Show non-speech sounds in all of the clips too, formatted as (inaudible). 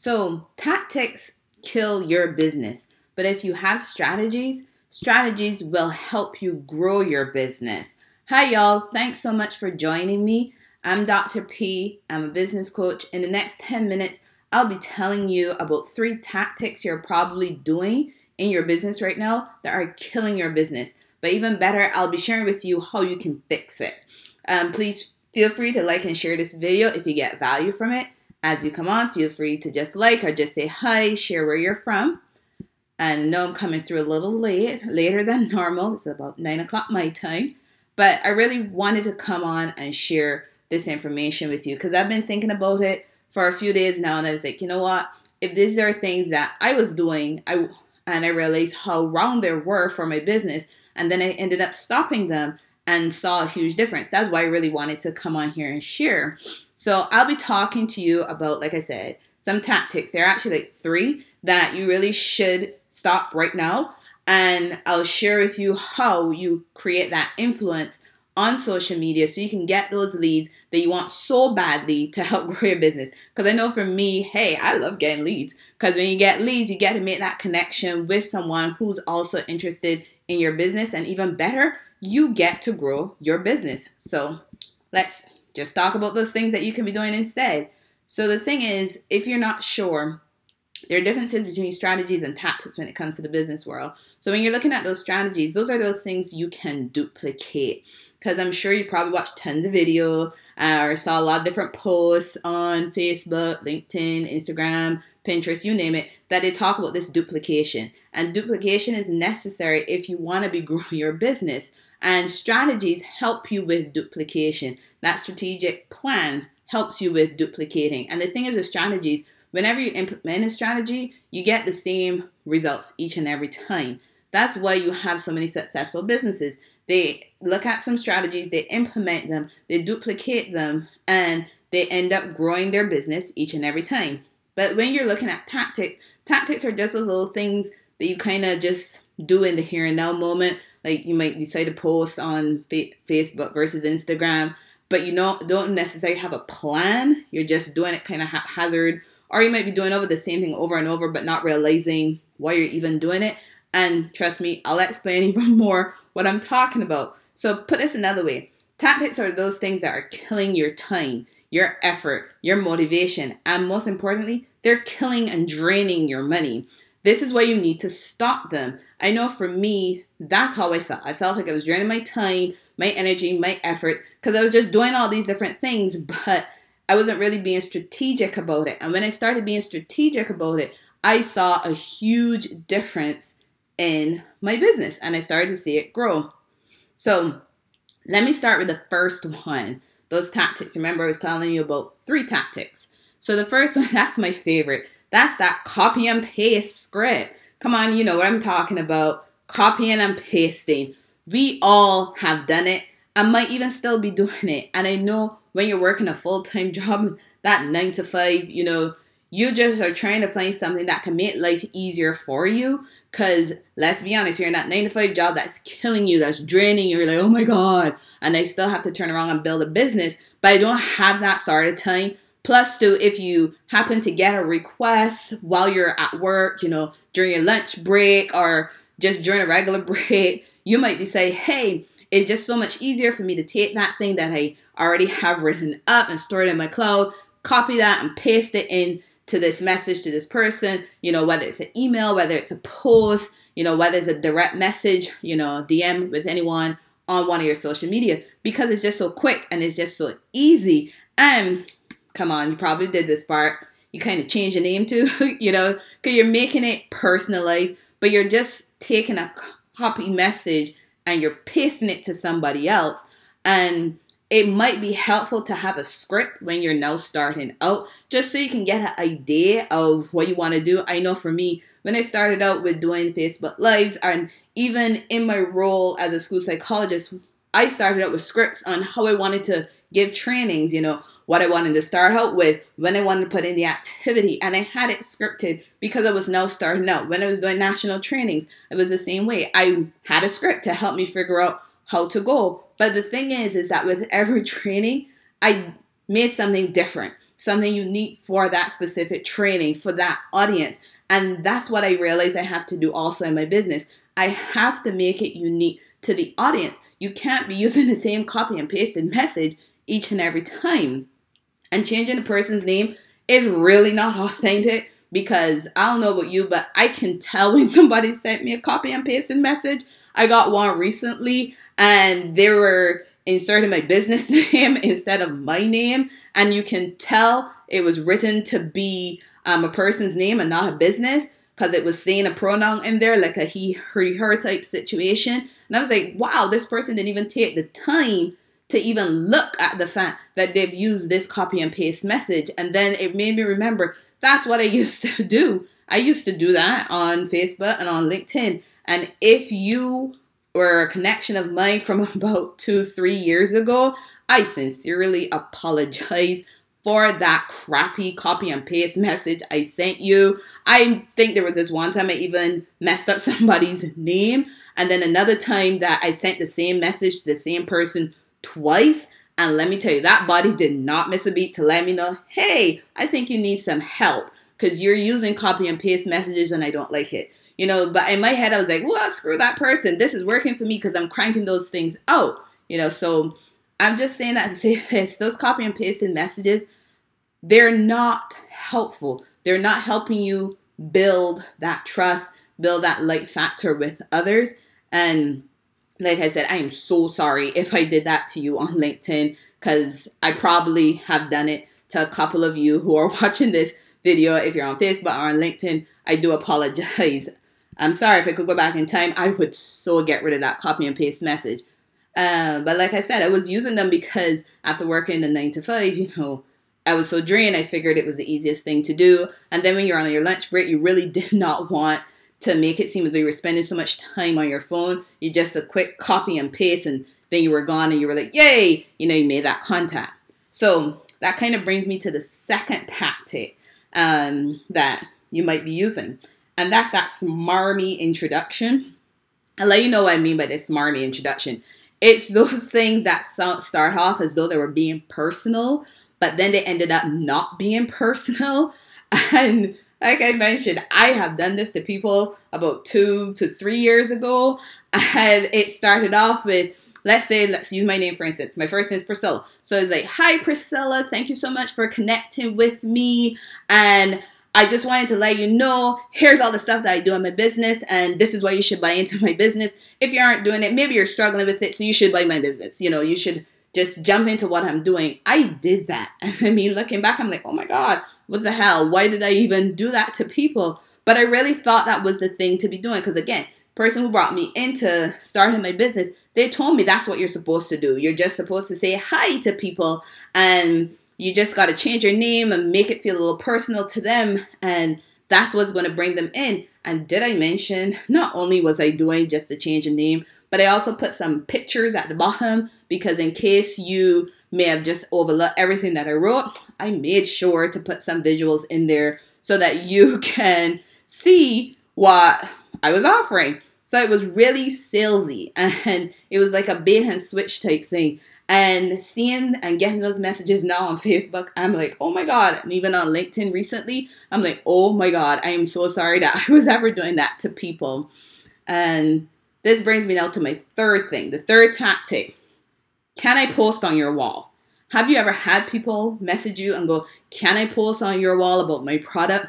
So, tactics kill your business, but if you have strategies, strategies will help you grow your business. Hi, y'all. Thanks so much for joining me. I'm Dr. P. I'm a business coach. In the next 10 minutes, I'll be telling you about three tactics you're probably doing in your business right now that are killing your business. But even better, I'll be sharing with you how you can fix it. Um, please feel free to like and share this video if you get value from it. As you come on, feel free to just like or just say hi, share where you're from. And know I'm coming through a little late, later than (laughs) normal. It's about 9 o'clock my time. But I really wanted to come on and share this information with you because I've been thinking about it for a few days now, and I was like, you know what? If these are things that I was doing, I and I realized how wrong they were for my business, and then I ended up stopping them and saw a huge difference. That's why I really wanted to come on here and share. So I'll be talking to you about, like I said, some tactics. There are actually like three that you really should stop right now. And I'll share with you how you create that influence on social media so you can get those leads that you want so badly to help (laughs) grow your business. Because I know for me, hey, I love getting leads. Because when you get leads, you get to make that connection with someone who's also interested in your business. And even better, you get to grow your business. So let's just talk about those things that you can be doing instead. So the thing is, if you're not sure, there are differences between strategies and tactics when it comes to the business world. So when you're looking at those strategies, those are those things you can duplicate because I'm sure you probably watched tons of video uh, or saw a lot of different posts on Facebook, LinkedIn, Instagram, Pinterest, you name it, that they talk about this duplication. And duplication is necessary if you want to be (laughs) growing your business. And strategies help you with duplication. That strategic plan helps you with duplicating. And the thing is with strategies, whenever you implement a strategy, you get the same results each and every time. That's why you have so many successful businesses they look at some strategies, they implement them, they duplicate them, and they end up growing their business each and every time. But when you're looking at tactics, tactics are just those little things that you kind of just do in the here and now moment. Like you might decide to post on Facebook versus Instagram, but you know don't necessarily have a plan. You're just doing it kind of haphazard, or you might be doing over the same thing over and over, but not realizing why you're even doing it. And trust me, I'll explain (laughs) even more what I'm talking about. So put this another way. Tactics are those things that are killing your time, your effort, your motivation, and most importantly, they're killing and draining your money. This is why you need to stop them. I know for me, that's how I felt. I felt like I was draining my time, my energy, my efforts, because I was just doing all these different things, but I wasn't really being strategic about it. And when I started being strategic about it, I saw a huge difference in my business and I started to see it grow. So let me start with the first one those tactics. Remember, I was telling you about three tactics. So the first (laughs) one, that's my favorite. That's that copy and paste script. Come on, you know what I'm talking about. Copying and pasting. We all have done it. I might even still be doing it. And I know when you're working a full time (laughs) job, that nine to five, you know, you just are trying to find something that can make life easier for you. Cause let's be honest, you're in that nine to five job that's killing you, that's draining you. You're like, oh my God. And I still have to turn around and build a business, but I don't have that sort of time. Plus, too, if you happen to get a request while you're at work, you know, during your lunch break or just during a regular (laughs) break, you might be saying, hey, it's just so much easier for me to take that thing that I already have written up and stored in my cloud, copy that and paste it in to this message to this person, you know, whether it's an email, whether it's a post, you know, whether it's a direct message, you know, DM with anyone on one of your social media because it's just so quick and it's just so easy. And come on, you probably did this part. You kind of change your name to, (laughs) you know, because you're making it personalized, but you're just taking a copy message and you're pasting it to somebody else. And it might be helpful to have a script when you're now starting out, just so you can get an idea of what you want to do. I know for me, when I started out with doing Facebook Lives, and even in my role as a school psychologist, I started out with scripts on how I wanted to give trainings, you know, what I wanted to start out with, when I wanted to put in the activity, and I had it scripted because I was now starting out. When I was doing national trainings, it was the same way. I had a script to help me figure out how to go. But the thing is, is that with every (laughs) training, I made something different. something unique for that specific training, for that audience. And that's what I realized I have to do also in my business. I have to make it unique to the audience. You can't be (laughs) using the same copy and pasted message each and every time. And changing a person's name is really not (laughs) authentic because I don't know about you, but I can tell when somebody sent me a copy and pasted message. I got one recently and they were inserting my business (laughs) name instead of my name. And you can tell it was written to be um, a person's name and not a business because it was saying a pronoun in there, like a he, her type situation. And I was like, wow, this person didn't even take the time to even look at the fact that they've used this copy and paste message. And then it made me remember that's what I (laughs) used to do. I used to do that on Facebook and on LinkedIn. And if you were a connection of mine from (laughs) about two, three years ago, I sincerely apologize for that crappy copy and paste message I sent you. I think there was this one time I even messed up (laughs) somebody's name, and then another time that I sent the same message to the same person twice. And let me tell you, that body did not miss a beat to let me know, hey, I think you need some help because you're using copy and paste messages and I don't like it. You know, but in my head, I was like, well, screw that person. This is working for me because I'm cranking those things out. You know, so I'm just saying that to say (laughs) this those copy and pasted messages, they're not helpful. They're not helping you build that trust, build that light factor with others. And like I said, I am so sorry if I did that to you on LinkedIn because I probably have done it to a couple of you who are (laughs) watching this video. If you're on Facebook or on LinkedIn, I do apologize. (laughs) I'm sorry if I could go back in time, I would so get rid of that copy and paste message. Uh, but like I said, I was using them because after working the nine to five, (laughs) you know, I was so drained. I figured it was the easiest thing to do. And then when you're on your lunch break, you really did not want to make it seem as though you were spending so much time on your phone. You just a quick copy and paste, and then you were gone, and you were like, "Yay!" You know, you made that contact. So that kind of brings me to the second tactic um, that you might be using, and that's that smarmy introduction. I'll let you know what I mean by this smarmy introduction. It's those (laughs) things that start off as though they were being personal, but then they ended up not being (laughs) personal, and like I mentioned, I have done this to people about two to three years ago. And it started off with, let's say, let's use my name for instance. My first name is Priscilla. So it's like, hi, Priscilla. Thank you so much for connecting with me. And I just wanted to let you know here's all the stuff that I do in my business, and this is why you should buy into my business. If you aren't doing it, maybe you're struggling with it, so you should buy my business. You know, you should just jump into what I'm doing. I did that. (laughs) I mean, looking back, I'm like, oh my God, what the hell? Why did I even do that to people? But I really thought that was the thing to be doing because again, person who brought me into starting my business, they told me that's what you're supposed to do. You're just supposed to say hi to people and you just got to change your name and make it feel a little personal to them and that's what's going to bring them in. And did I mention not only was I doing just a change of name, but I also put some pictures at the bottom because in case you may have just overlooked everything that I wrote, I made sure to put some visuals in there so that you (laughs) can see what I was offering. So it was really salesy and (laughs) it was like a bait and switch type thing. And seeing and getting those messages now on Facebook, I'm like, oh my God. And even on LinkedIn recently, I'm like, oh my God, I am so sorry that (laughs) I was ever doing that to people. And this brings me now to my third thing, the third tactic. Can I post on your wall? Have you ever had people message you and go, Can I post on your wall about my product?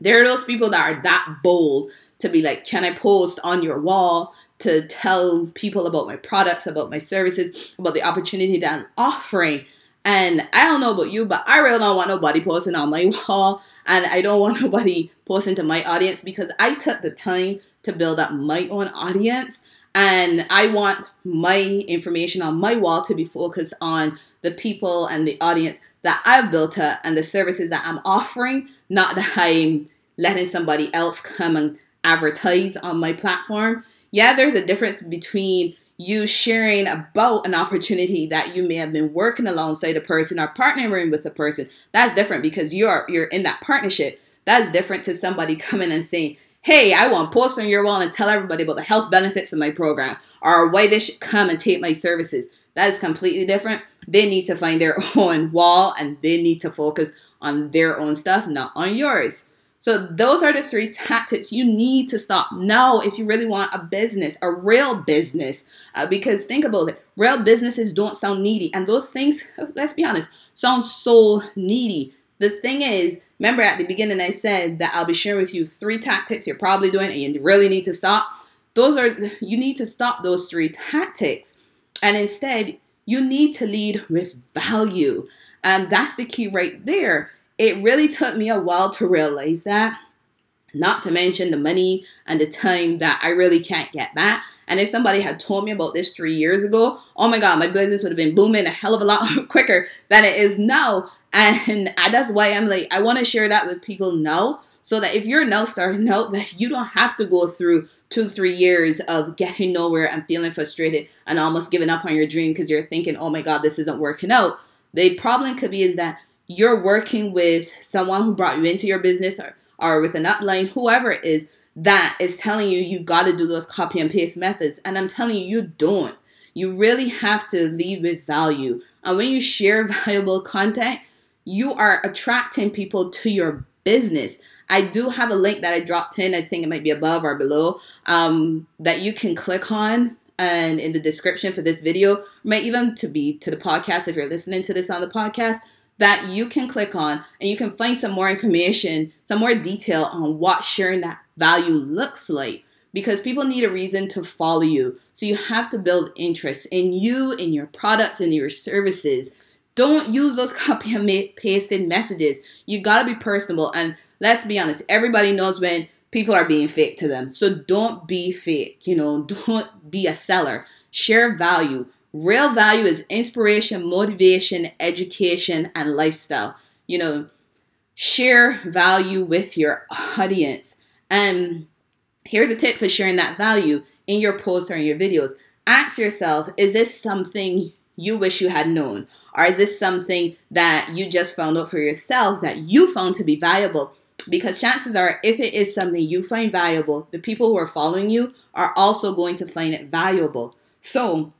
There are those people that are that bold to be like, Can I post on your wall to tell people about my products, about my services, about the opportunity that I'm offering? And I don't know about you, but I really don't want nobody posting on my (laughs) wall. And I don't want nobody posting to my audience because I took the time to build up my own audience. And I want my information on my wall to be focused on the people and the audience that I've built up and the services that I'm offering, not that I'm letting somebody else come and advertise on my platform. Yeah, there's a difference between you sharing about an opportunity that you may have been working alongside a person or partnering with a person. That's different because you're you're in that partnership. That's different to somebody coming and saying, hey, I want to post on your wall and tell everybody about the health benefits of my program or why they should come and take my services. That is completely different. they need to find their (laughs) own wall and they need to focus on their own stuff, not on yours. So those are the three tactics you need to stop now if you really want a business, a real business. Uh, because think about it, real businesses don't sound needy, and those things, (laughs) let's be honest, sound so needy. The thing is, remember at the beginning I said that I'll be sharing with you three tactics you're probably doing and you really need to stop. Those are you need to stop those three tactics, and instead you need to lead with value. And that's the key right there it really took me a while to realize that, not to mention the money and the time that I really can't get back. And if somebody had told me about this three years ago, oh my God, my business would have been booming a hell of a lot (laughs) quicker than it is now. And (laughs) that's why I'm like, I want to share that with people now so that if you're now starting out, that you don't have to go through two, three years of getting nowhere and feeling frustrated and almost giving up on your dream because you're thinking, oh my God, this isn't working out. The problem could be is that you're working with someone who brought you into your business or, or with an upline, whoever it is, that is telling you you got to do those copy and paste methods. And I'm telling you, you don't. You really have to lead with value. And when you share (laughs) valuable content, you are attracting people to your business. I do have a link that I dropped in. I think it might be above or below um, that you can click on and in the description for this video, might even to be to the podcast if you're listening to this on the podcast that you can click on and you can find some more information, some more detail on what sharing that value looks like because people need a reason to follow you. So you have to build interest in you, in your products, in your services. Don't use those (laughs) copy and pasted messages. You gotta be personable. And let's be honest, everybody knows when people are being fake to them. So don't be fake. You know, (laughs) don't be a seller. Share value. Real value is inspiration, motivation, education, and lifestyle. You know, share value with your audience. And here's a tip for sharing that value in your posts or in your videos. Ask yourself, is this something you wish you had known? Or is this something that you just found out for yourself that you found to be valuable? Because chances are, if it is something you find valuable, the people who are following you are also going to find it valuable. So,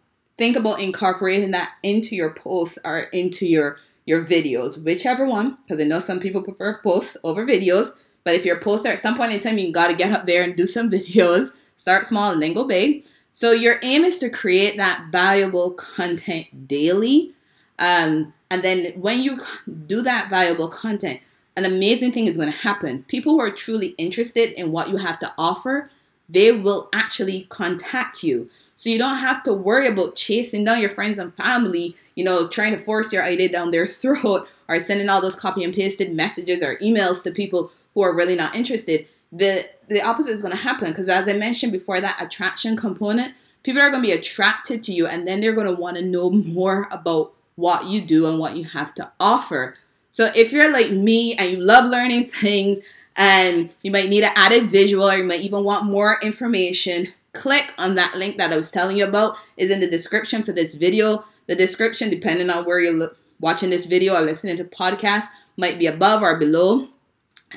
think about incorporating that into your posts or into your your videos, whichever one, because I know some people prefer posts over videos. But if you're a poster at some point in time, you gotta get up there and do some (laughs) videos. Start small and then go big. So your aim is to create that valuable content daily. Um, and then when you do that valuable content, an amazing thing is going to happen. People who are truly interested in what you have to offer, they will actually contact you. So you don't have to worry about chasing down your friends and family, you know, trying to force your idea down their (laughs) throat or sending all those copy and pasted messages or emails to people who are really not interested. The the opposite is going to happen because as I mentioned before that attraction component, people are going to be attracted to you and then they're going to want to know more about what you do and what you have to offer. So if you're like me and you love learning (laughs) things and you might need an added visual or you might even want more information, click on that link that I was telling you about is in the description for this video. The description, depending on where you're watching this video or listening to podcast, might be above or below.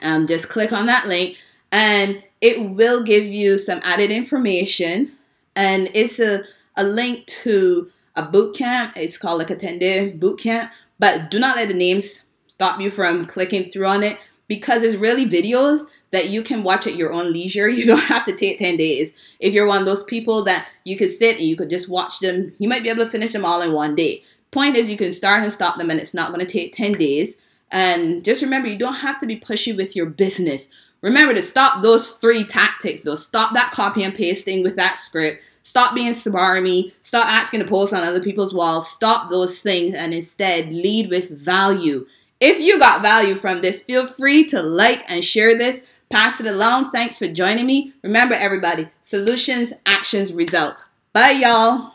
Um, just click on that link and it will give you some added information. And it's a, a link to a boot camp. It's called a 10 day boot camp. But do not let the names stop you from clicking through on it because it's really videos that you can watch at your own leisure. (laughs) You don't have to take 10 days. If you're one of those people that you could sit and you could just watch them, you might be able to finish them all in one day. Point is, you can start and stop them, and it's not going to take 10 days. And just remember, you don't have to be pushy with your business. Remember to stop those three tactics, though. Stop that copy and pasting with that script. Stop being smarmy. Stop asking to post on other people's walls. Stop those things and instead lead with value. If you got value from this, feel free to like and share this Pass it along. Thanks for joining me. Remember, everybody, solutions, actions, results. Bye, y'all.